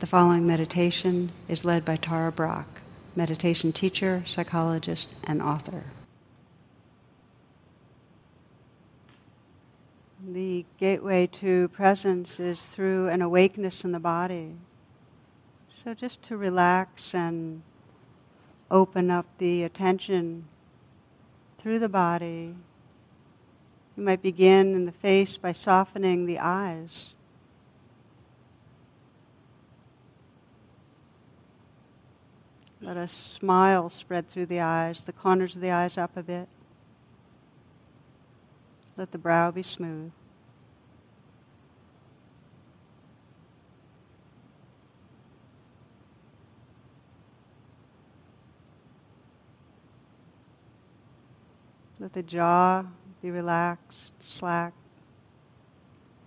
The following meditation is led by Tara Brach, meditation teacher, psychologist, and author. The gateway to presence is through an awakeness in the body. So just to relax and open up the attention through the body. You might begin in the face by softening the eyes. Let a smile spread through the eyes, the corners of the eyes up a bit. Let the brow be smooth. Let the jaw be relaxed, slack.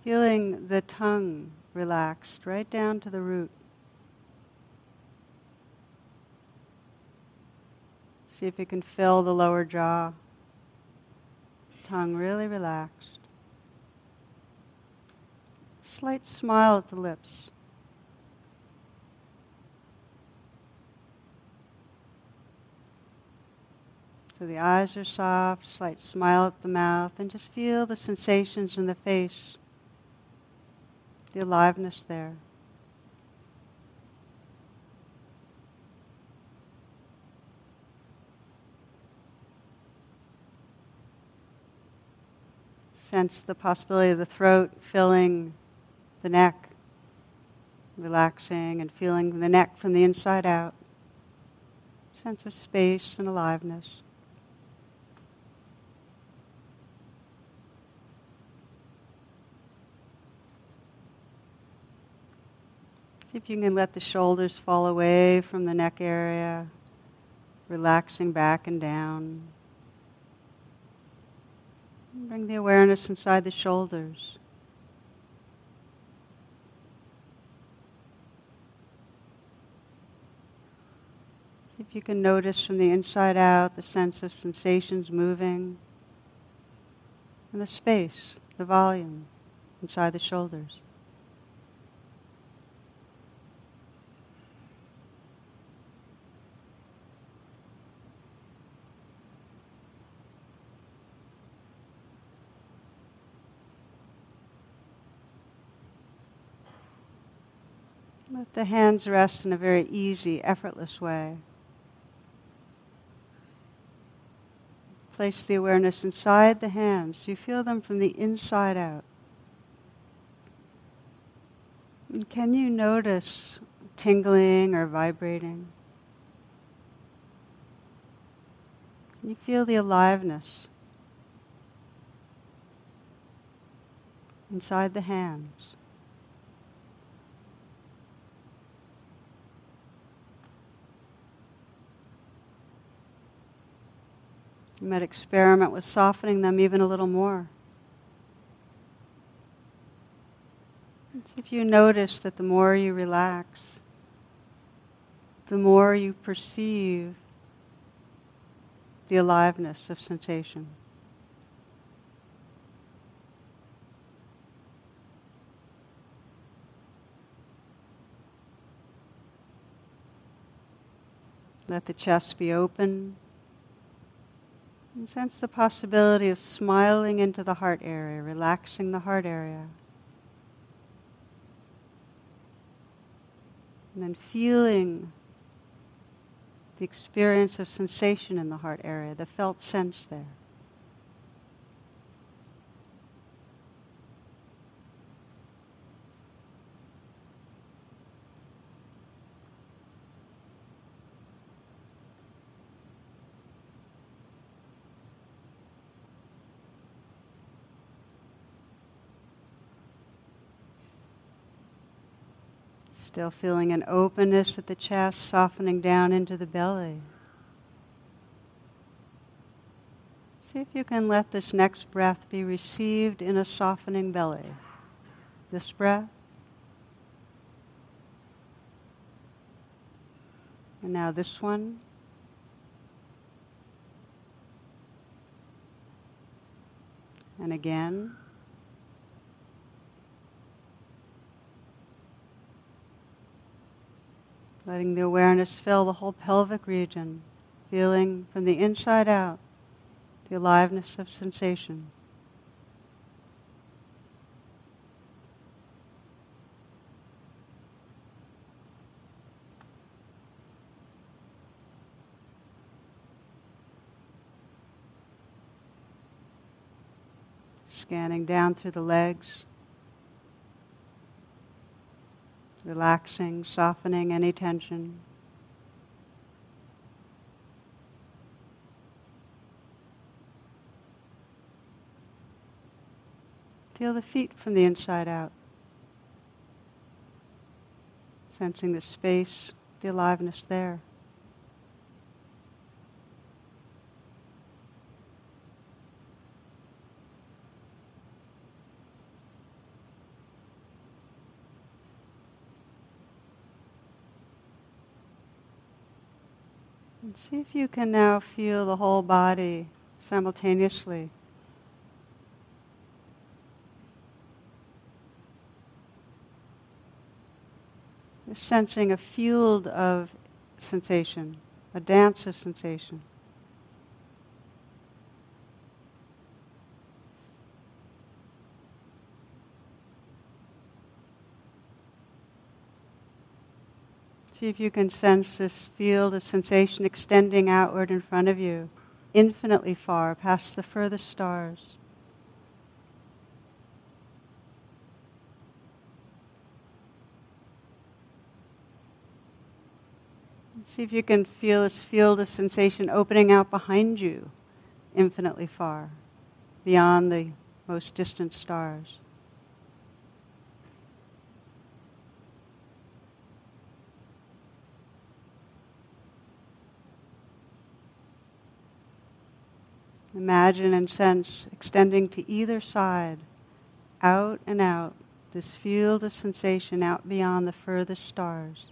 Feeling the tongue relaxed right down to the root. See if you can fill the lower jaw. Tongue really relaxed. Slight smile at the lips. So the eyes are soft, slight smile at the mouth, and just feel the sensations in the face, the aliveness there. Sense the possibility of the throat filling the neck, relaxing and feeling the neck from the inside out. Sense of space and aliveness. See if you can let the shoulders fall away from the neck area, relaxing back and down. Bring the awareness inside the shoulders. If you can notice from the inside out the sense of sensations moving and the space, the volume inside the shoulders. Let the hands rest in a very easy, effortless way. Place the awareness inside the hands. You feel them from the inside out. And can you notice tingling or vibrating? Can you feel the aliveness inside the hands? You might experiment with softening them even a little more. if you notice that the more you relax, the more you perceive the aliveness of sensation. Let the chest be open. And sense the possibility of smiling into the heart area, relaxing the heart area. And then feeling the experience of sensation in the heart area, the felt sense there. Still feeling an openness at the chest, softening down into the belly. See if you can let this next breath be received in a softening belly. This breath. And now this one. And again. Letting the awareness fill the whole pelvic region, feeling from the inside out the aliveness of sensation. Scanning down through the legs, relaxing, softening any tension. Feel the feet from the inside out. Sensing the space, the aliveness there. And see if you can now feel the whole body simultaneously. sensing a field of sensation, a dance of sensation. See if you can sense this field of sensation extending outward in front of you, infinitely far, past the furthest stars. See if you can feel this field of sensation opening out behind you, infinitely far, beyond the most distant stars. Imagine and sense extending to either side, out and out, this field of sensation out beyond the furthest stars.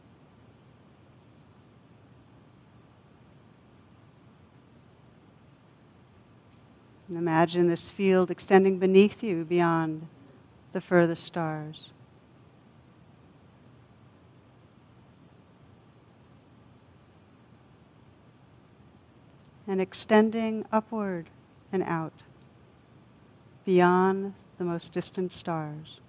And imagine this field extending beneath you beyond the furthest stars. And extending upward and out beyond the most distant stars.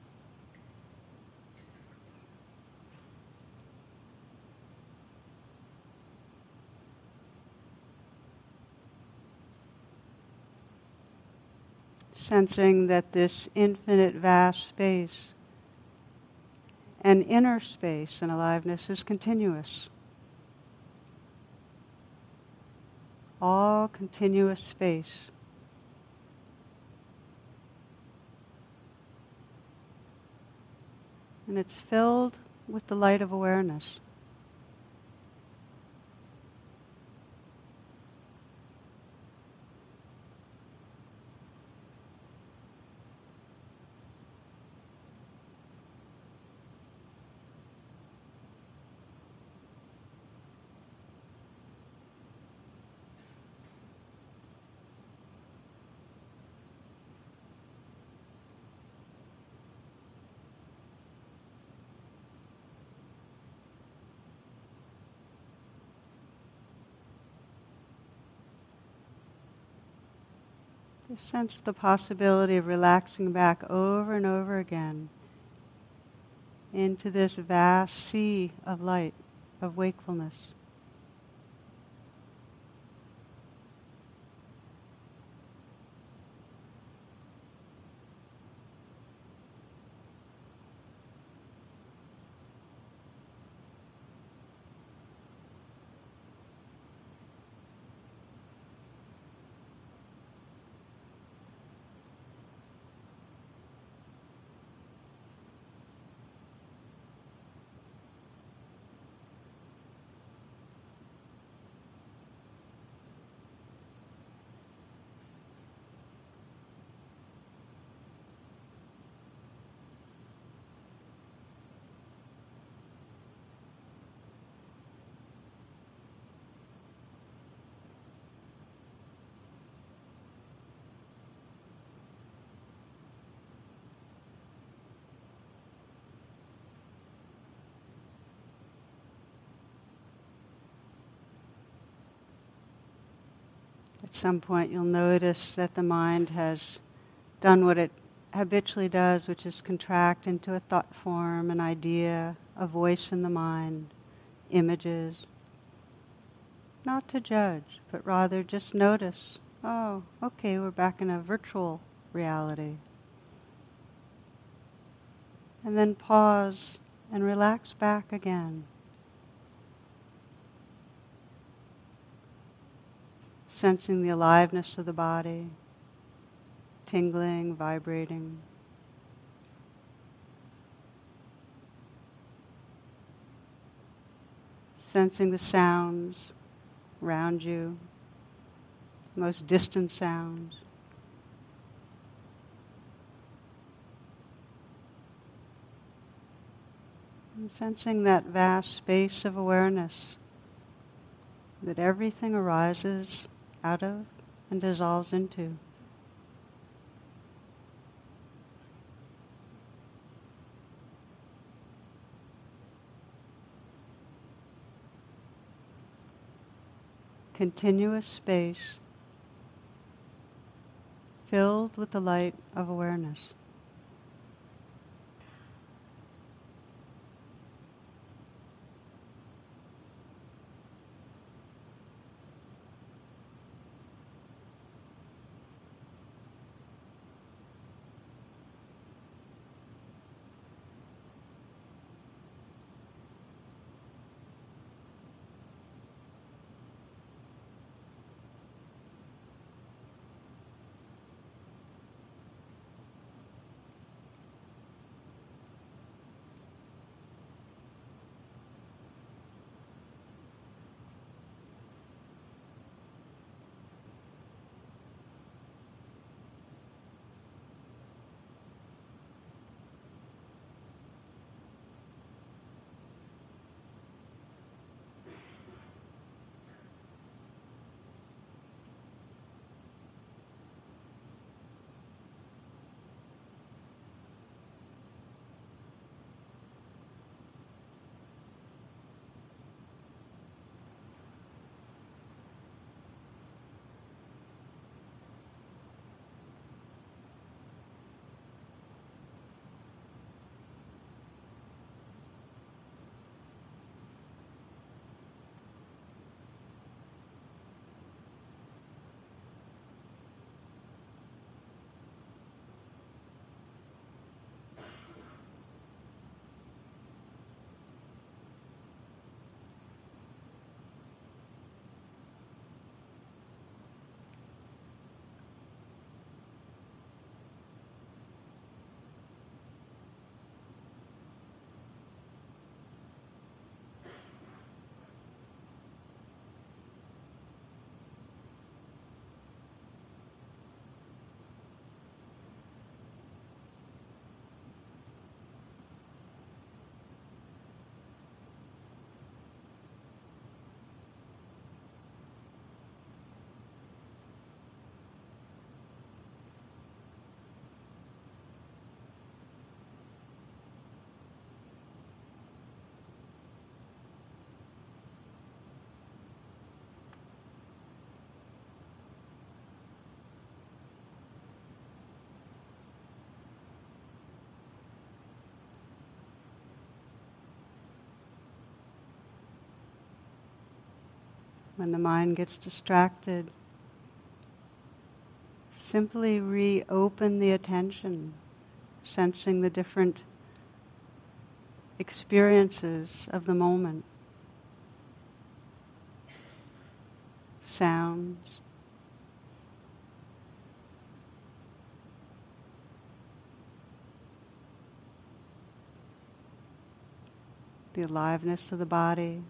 Sensing that this infinite vast space and inner space and aliveness is continuous. All continuous space. And it's filled with the light of awareness. Just sense the possibility of relaxing back over and over again into this vast sea of light, of wakefulness. At some point, you'll notice that the mind has done what it habitually does, which is contract into a thought form, an idea, a voice in the mind, images. Not to judge, but rather just notice oh, okay, we're back in a virtual reality. And then pause and relax back again. Sensing the aliveness of the body, tingling, vibrating. Sensing the sounds around you, most distant sounds. And sensing that vast space of awareness that everything arises out of and dissolves into. continuous space filled with the light of awareness. When the mind gets distracted, simply reopen the attention, sensing the different experiences of the moment. Sounds. The aliveness of the body.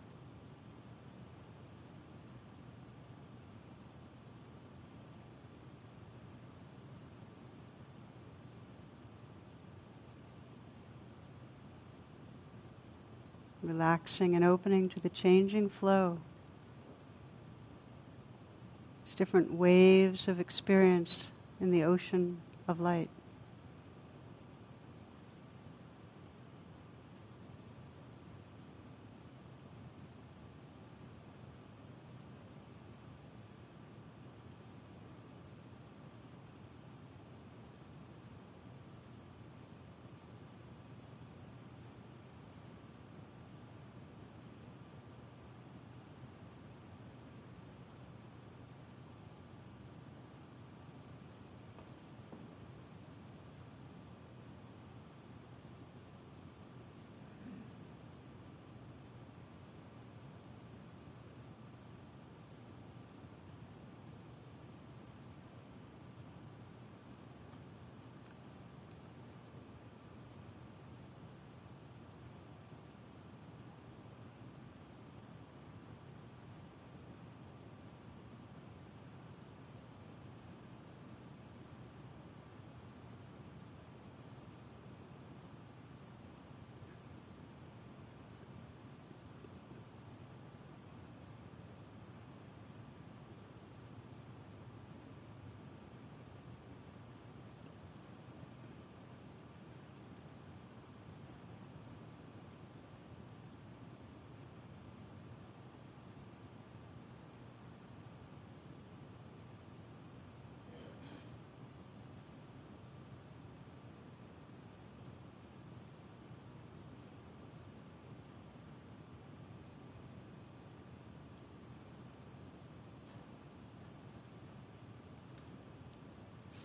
Relaxing and opening to the changing flow. It's different waves of experience in the ocean of light.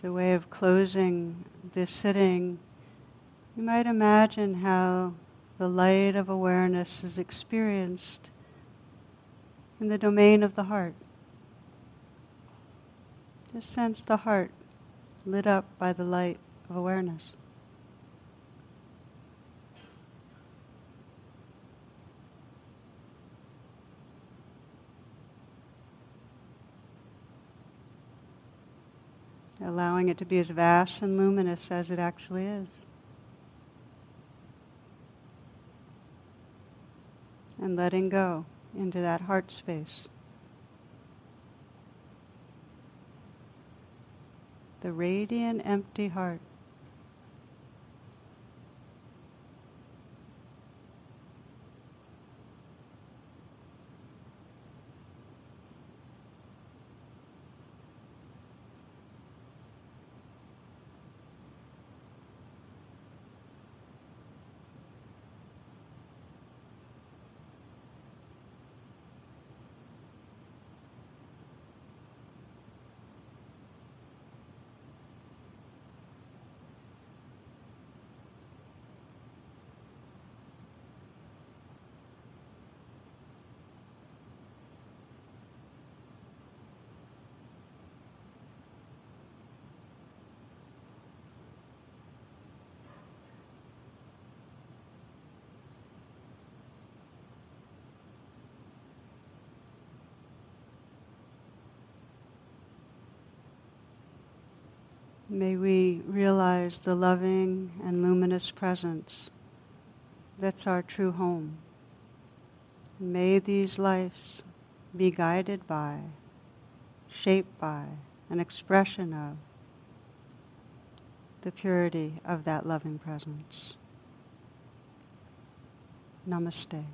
A way of closing this sitting, you might imagine how the light of awareness is experienced in the domain of the heart. Just sense the heart lit up by the light of awareness. Allowing it to be as vast and luminous as it actually is. And letting go into that heart space. The radiant, empty heart. May we realize the loving and luminous presence that's our true home. May these lives be guided by, shaped by, an expression of the purity of that loving presence. Namaste.